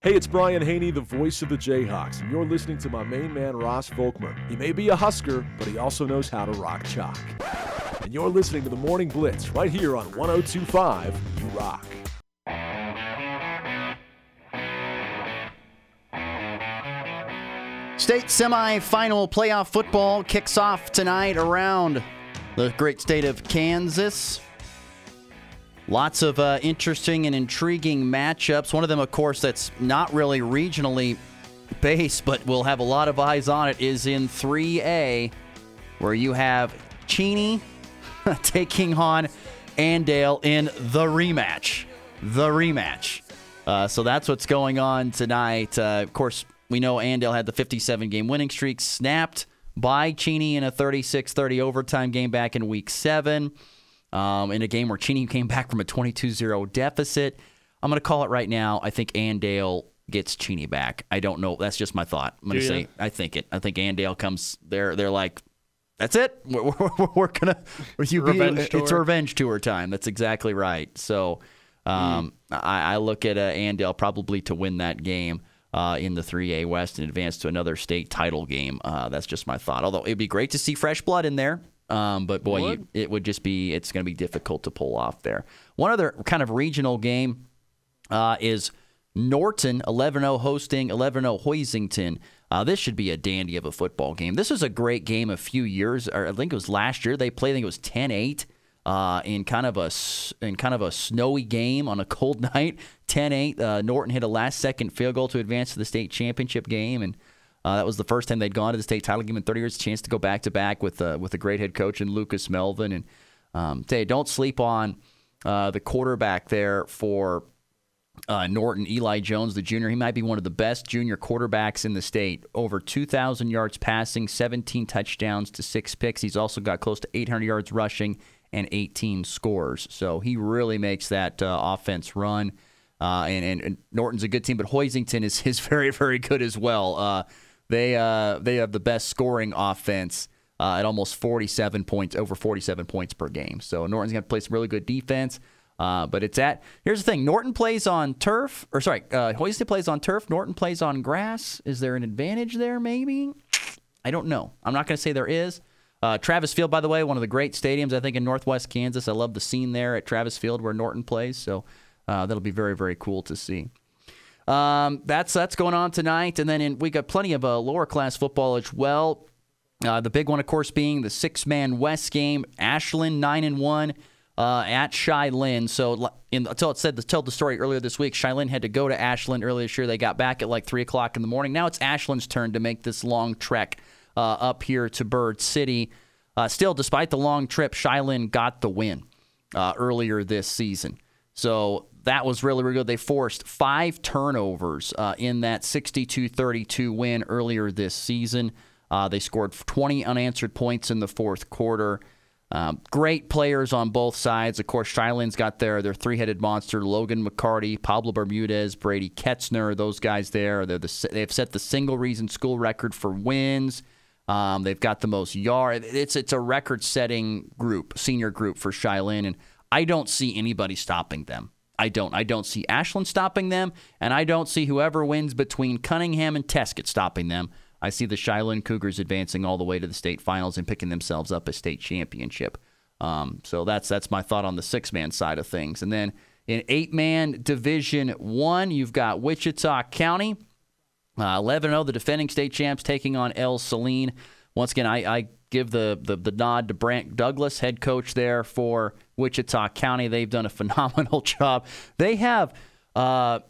Hey, it's Brian Hanni, the voice of the Jayhawks, and you're listening to my main man, Ross Volkmer. He may be a Husker, but he also knows how to rock chalk. And you're listening to the Morning Blitz right here on 1025 You Rock. State semifinal playoff football kicks off tonight around the great state of Kansas. Lots of uh, interesting and intriguing matchups. One of them, of course, that's not really regionally based, but will have a lot of eyes on it, is in 3A, where you have Cheney taking on Andale in the rematch. The rematch. Uh, so that's what's going on tonight. Uh, of course, we know Andale had the 57 game winning streak snapped by Cheney in a 36 30 overtime game back in week seven um, in a game where Cheney came back from a 22 0 deficit. I'm going to call it right now. I think Andale gets Cheney back. I don't know. That's just my thought. I'm going to say I think it. I think Andale comes. They're they're like, that's it. We're, we're, we're gonna. You Revenge it's tour. revenge tour time. That's exactly right. So um, I, I look at uh, Andale probably to win that game. Uh, in the 3A West and advance to another state title game. Uh, that's just my thought. Although it'd be great to see fresh blood in there. Um, but boy, Would. you, it would just be it's going to be difficult to pull off there. One other kind of regional game uh, is Norton 11-0 hosting 11-0 Hoisington. Uh, this should be a dandy of a football game. This was a great game a few years, or I think it was last year. They played. I think it was 10-8 uh, in kind of a in kind of a snowy game on a cold night. 10-8. Uh, Norton hit a last-second field goal to advance to the state championship game, and uh, that was the first time they'd gone to the state title game in 30 years. Chance to go back to back with uh, with a great head coach in Lucas Melvin. And um, tell don't sleep on uh, the quarterback there for uh, Norton, Eli Jones, the junior. He might be one of the best junior quarterbacks in the state. Over 2,000 yards passing, 17 touchdowns to six picks. He's also got close to 800 yards rushing and 18 scores. So he really makes that uh, offense run. Uh, and, and, and Norton's a good team, but Hoisington is, is very, very good as well. They uh, they have the best scoring offense uh, at almost 47 points, over 47 points per game. So Norton's going to play some really good defense. Uh, but it's at here's the thing: Norton plays on turf, or sorry, uh, plays on turf. Norton plays on grass. Is there an advantage there? Maybe. I don't know. I'm not going to say there is. Uh, Travis Field, by the way, one of the great stadiums I think in Northwest Kansas. I love the scene there at Travis Field where Norton plays. So uh, that'll be very very cool to see. Um, that's that's going on tonight, and then in, we got plenty of uh, lower class football as well. Uh, the big one, of course, being the six man West game. Ashland nine and one uh, at Cheylin. So in, until it said to tell the story earlier this week, Cheylin had to go to Ashland earlier this year. They got back at like three o'clock in the morning. Now it's Ashland's turn to make this long trek uh, up here to Bird City. Uh, still, despite the long trip, Cheylin got the win uh, earlier this season. So that was really, really good. They forced five turnovers uh, in that 62 32 win earlier this season. Uh, they scored 20 unanswered points in the fourth quarter. Um, great players on both sides. Of course, Cheylin's got their their three headed monster: Logan McCarty, Pablo Bermudez, Brady Ketzner. Those guys there. They're the, they've set the single reason school record for wins. Um, they've got the most yard. It's it's a record setting group, senior group for Cheylin, and I don't see anybody stopping them. I don't. I don't see Ashland stopping them, and I don't see whoever wins between Cunningham and Tescott stopping them. I see the Cheylin Cougars advancing all the way to the state finals and picking themselves up a state championship. Um, so that's that's my thought on the six man side of things. And then in eight man Division One, you've got Wichita County, uh, 11-0, the defending state champs taking on Ell-Saline. Once again, I, I give the, the the nod to Brant Douglas, head coach there for Wichita County. They've done a phenomenal job. They have uh,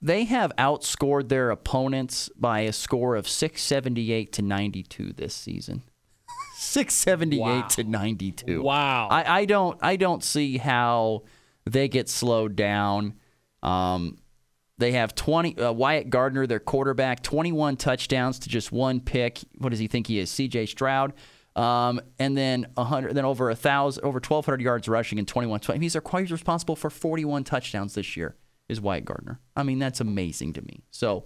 they have outscored their opponents by a score of 678 to 92 this season. 678 Wow. to 92. Wow. I, I don't I don't see how they get slowed down. Um, they have 20 uh, Wyatt Gardner, their quarterback, 21 touchdowns to just one pick. What does he think he is? CJ Stroud. Um, and then 100 then over a 1000 over 1200 yards rushing and 21 20. He's quite responsible for 41 touchdowns this year is Wyatt Gardner. I mean, that's amazing to me. So,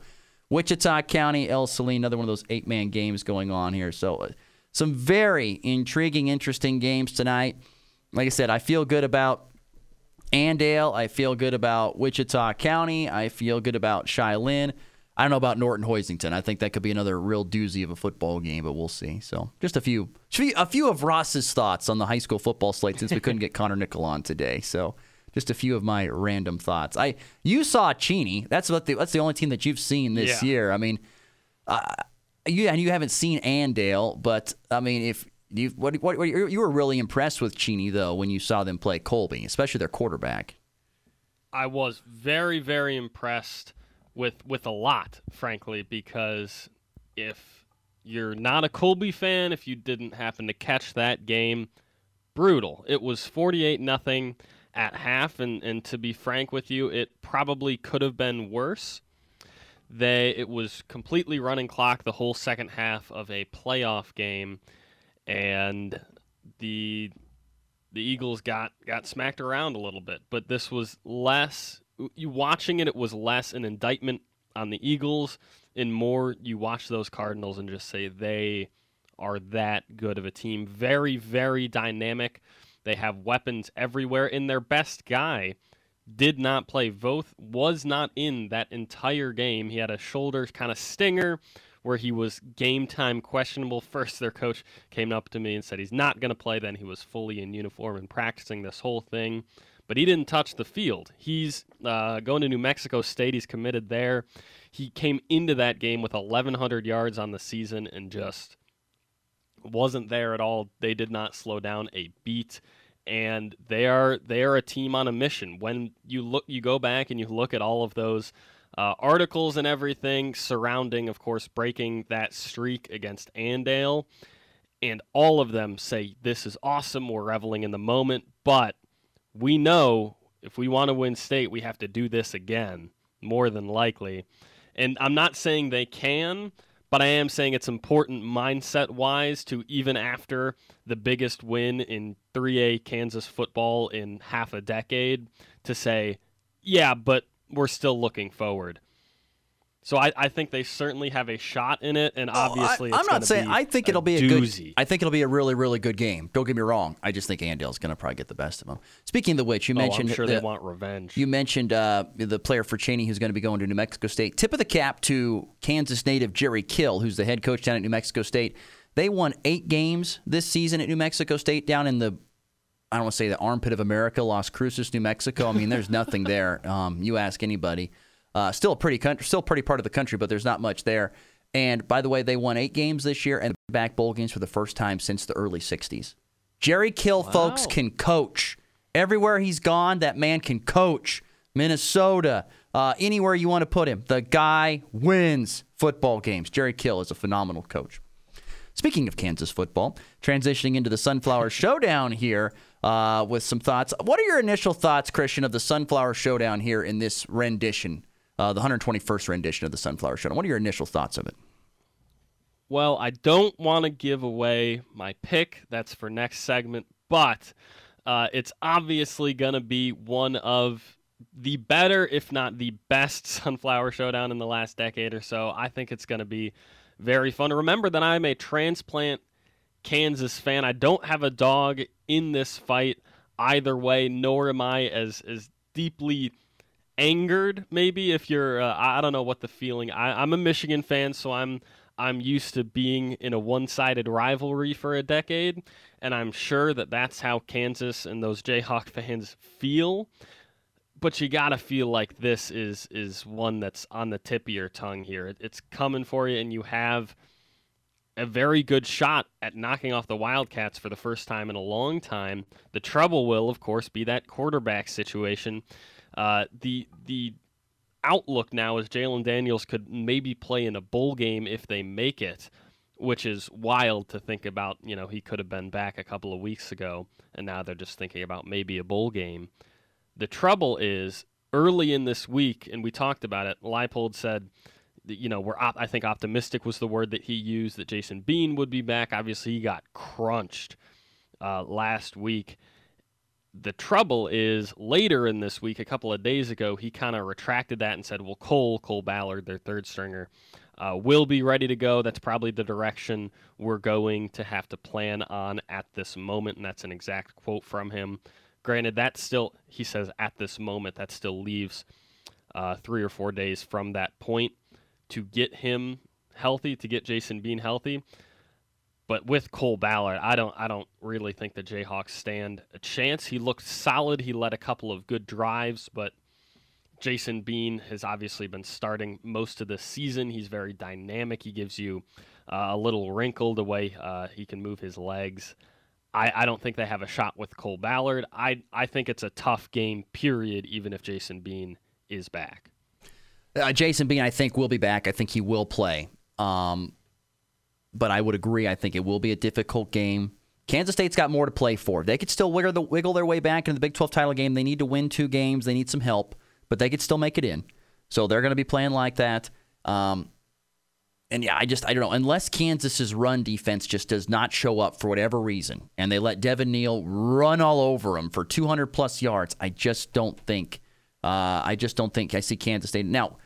Wichita County, Ell-Saline, another one of those eight-man games going on here. So, uh, some very intriguing, interesting games tonight. Like I said, I feel good about Andale. I feel good about Wichita County. I feel good about Cheylin. I don't know about Norton Hoisington. I think that could be another real doozy of a football game, but we'll see. So just a few, a few of Ross's thoughts on the high school football slate since we couldn't get Connor Nickel on today. So just a few of my random thoughts. I you saw Cheney. That's what the, that's the only team that you've seen this Yeah. year. I mean, uh, you and you haven't seen Andale, but I mean, if you what, what, what you were really impressed with Cheney though when you saw them play Colby, especially their quarterback. I was very, very impressed with with a lot, frankly, because if you're not a Colby fan, if you didn't happen to catch that game, brutal. It was 48 nothing at half, and, and to be frank with you, it probably could have been worse. They it was completely running clock the whole second half of a playoff game, and the the Eagles got got smacked around a little bit, but this was less. You watching it, it was less an indictment on the Eagles, and more you watch those Cardinals and just say they are that good of a team. Very, very dynamic. They have weapons everywhere, and their best guy did not play. Voth was not in that entire game. He had a shoulder kind of stinger where he was game time questionable. First, their coach came up to me and said he's not going to play. Then he was fully in uniform and practicing this whole thing. But he didn't touch the field. He's uh, going to New Mexico State. He's committed there. He came into that game with 1,100 yards on the season and just wasn't there at all. They did not slow down a beat and they are they are a team on a mission. When you look, you go back and you look at all of those uh, articles and everything surrounding, of course, breaking that streak against Andale, and all of them say this is awesome. We're reveling in the moment, but we know if we want to win state, we have to do this again, more than likely. And I'm not saying they can, but I am saying it's important mindset wise to even after the biggest win in 3A Kansas football in half a decade to say, yeah, but we're still looking forward. So I, I think they certainly have a shot in it, and obviously Oh, I, am not saying I think it'll be a doozy. good. I think it'll be a really really good game. Don't get me wrong. I just think Andale's going to probably get the best of them. Speaking of which, you oh, mentioned I'm sure the, they want revenge. You mentioned uh, the player for Cheney who's going to be going to New Mexico State. Tip of the cap to Kansas native Jerry Kill, who's the head coach down at New Mexico State. They won eight games this season at New Mexico State down in the I don't want to say the armpit of America, Las Cruces, New Mexico. I mean, there's nothing there. Um, you ask anybody. Uh, still a pretty country, still pretty part of the country, but there's not much there. And by the way, they won eight games this year and back bowl games for the first time since the early '60s. Jerry Kill, folks, can coach. Everywhere he's gone, that man can coach. Minnesota, uh, anywhere you want to put him, the guy wins football games. Jerry Kill is a phenomenal coach. Speaking of Kansas football, transitioning into the Sunflower Showdown here uh, with some thoughts. What are your initial thoughts, Christian, of the Sunflower Showdown here in this rendition, uh, the 121st rendition of the Sunflower Showdown? What are your initial thoughts of it? Well, I don't want to give away my pick. That's for next segment, but uh, it's obviously going to be one of the better, if not the best, Sunflower Showdown in the last decade or so. I think it's going to be very fun. Remember that I'm a transplant Kansas fan. I don't have a dog in this fight either way, nor am I as as deeply angered. Maybe if you're, uh, I don't know what the feeling. I, I'm a Michigan fan, so I'm I'm used to being in a one-sided rivalry for a decade, and I'm sure that that's how Kansas and those Jayhawk fans feel. But you gotta feel like this is is one that's on the tip of your tongue here. It, it's coming for you, and you have a very good shot at knocking off the Wildcats for the first time in a long time. The trouble will, of course, be that quarterback situation. Uh, the the outlook now is Jalen Daniels could maybe play in a bowl game if they make it, which is wild to think about. You know, he could have been back a couple of weeks ago, and now they're just thinking about maybe a bowl game. The trouble is early in this week, and we talked about it. Leipold said, you know, we're op- I think optimistic was the word that he used that Jason Bean would be back. Obviously, he got crunched uh, last week. The trouble is later in this week, a couple of days ago, he kind of retracted that and said, well, Cole, Cole Ballard, their third stringer, uh, will be ready to go. That's probably the direction we're going to have to plan on at this moment. And that's an exact quote from him. Granted, that still, he says, at this moment, that still leaves uh, three or four days from that point to get him healthy, to get Jason Bean healthy. But with Cole Ballard, I don't I don't really think the Jayhawks stand a chance. He looked solid. He led a couple of good drives, but Jason Bean has obviously been starting most of the season. He's very dynamic. He gives you uh, a little wrinkle the way uh, he can move his legs. I, I don't think they have a shot with Cole Ballard. I I think it's a tough game. Period. Even if Jason Bean is back. Uh, Jason Bean, I think, will be back. I think he will play. Um, but I would agree. I think it will be a difficult game. Kansas State's got more to play for. They could still wiggle, the, wiggle their way back into the Big 12 title game. They need to win two games. They need some help, but they could still make it in. So they're going to be playing like that. Um, and yeah, I just I don't know. Unless Kansas's run defense just does not show up for whatever reason, and they let Devin Neal run all over them for 200 plus yards, I just don't think. Uh, I just don't think I see Kansas State now.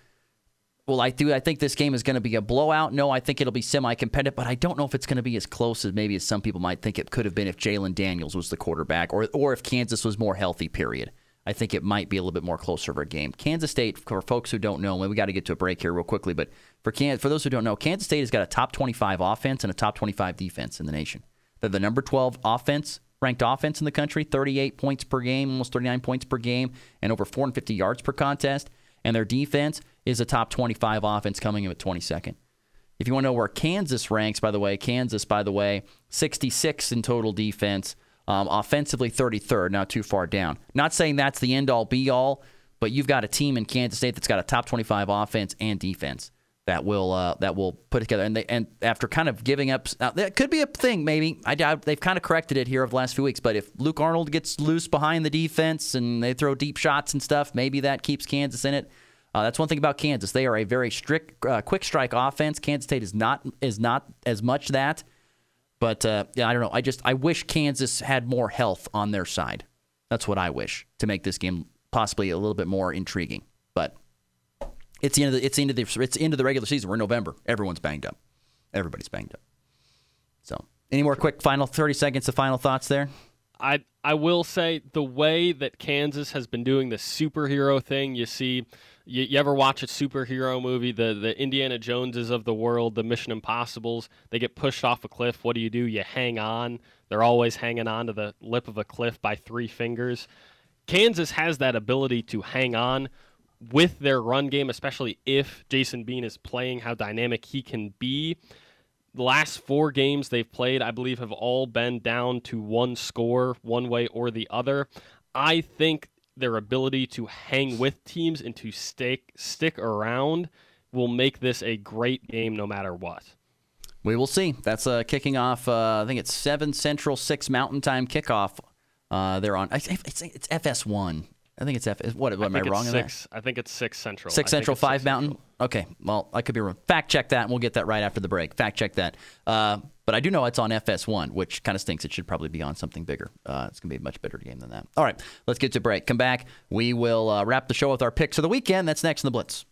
Well, I do. I think this game is going to be a blowout. No, I think it'll be semi-competitive, but I don't know if it's going to be as close as maybe as some people might think it could have been if Jalen Daniels was the quarterback, or or if Kansas was more healthy. Period. I think it might be a little bit more closer of a game. Kansas State, for folks who don't know, and we got to get to a break here real quickly, but for Can- for those who don't know, Kansas State has got a top 25 offense and a top 25 defense in the nation. They're the number 12 offense, ranked offense in the country, 38 points per game, almost 39 points per game, and over 450 yards per contest. And their defense is a top 25 offense coming in at 22nd. If you want to know where Kansas ranks, by the way, Kansas, by the way, 66 in total defense, um, offensively 33rd, not too far down. Not saying that's the end all be all, but you've got a team in Kansas State that's got a top 25 offense and defense that will uh, that will put it together. And they and after kind of giving up, uh, that could be a thing. Maybe I doubt they've kind of corrected it here over the last few weeks. But if Luke Arnold gets loose behind the defense and they throw deep shots and stuff, maybe that keeps Kansas in it. Uh, that's one thing about Kansas. They are a very strict, uh, quick strike offense. Kansas State is not is not as much that. But uh, yeah, I don't know. I just I wish Kansas had more health on their side. That's what I wish to make this game possibly a little bit more intriguing. But it's the end of the it's the end of the it's the end of the regular season. We're in November. Everyone's banged up. Everybody's banged up. So, any more quick final thirty seconds of final thoughts there? I I will say the way that Kansas has been doing the superhero thing. You see you, you, ever watch a superhero movie, the the Indiana Joneses of the world, the Mission Impossibles? They get pushed off a cliff. What do you do? You hang on. They're always hanging on to the lip of a cliff by three fingers. Kansas has that ability to hang on with their run game, especially if Jason Bean is playing how dynamic he can be. The last four games they've played, I believe, have all been down to one score, one way or the other. I think their ability to hang with teams and to stick stick around will make this a great game no matter what. We will see. That's uh, kicking off. Uh, I think it's seven Central, six Mountain Time kickoff. Uh, they're on. It's, it's FS1. I think it's F. What am I, I wrong six, I think it's six Central. Six Central, five six Mountain. Central. Okay. Well, I could be wrong. Fact check that, and we'll get that right after the break. Fact check that. Uh, but I do know it's on FS1, which kind of stinks. It should probably be on something bigger. Uh, it's going to be a much better game than that. All right, let's get to break. Come back. We will uh, wrap the show with our picks of the weekend. That's next in the Blitz.